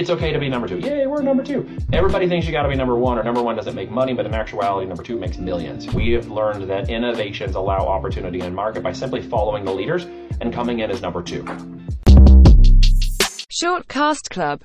It's okay to be number two. Yay, we're number two. Everybody thinks you got to be number one, or number one doesn't make money, but in actuality, number two makes millions. We have learned that innovations allow opportunity in market by simply following the leaders and coming in as number two. Short Cast Club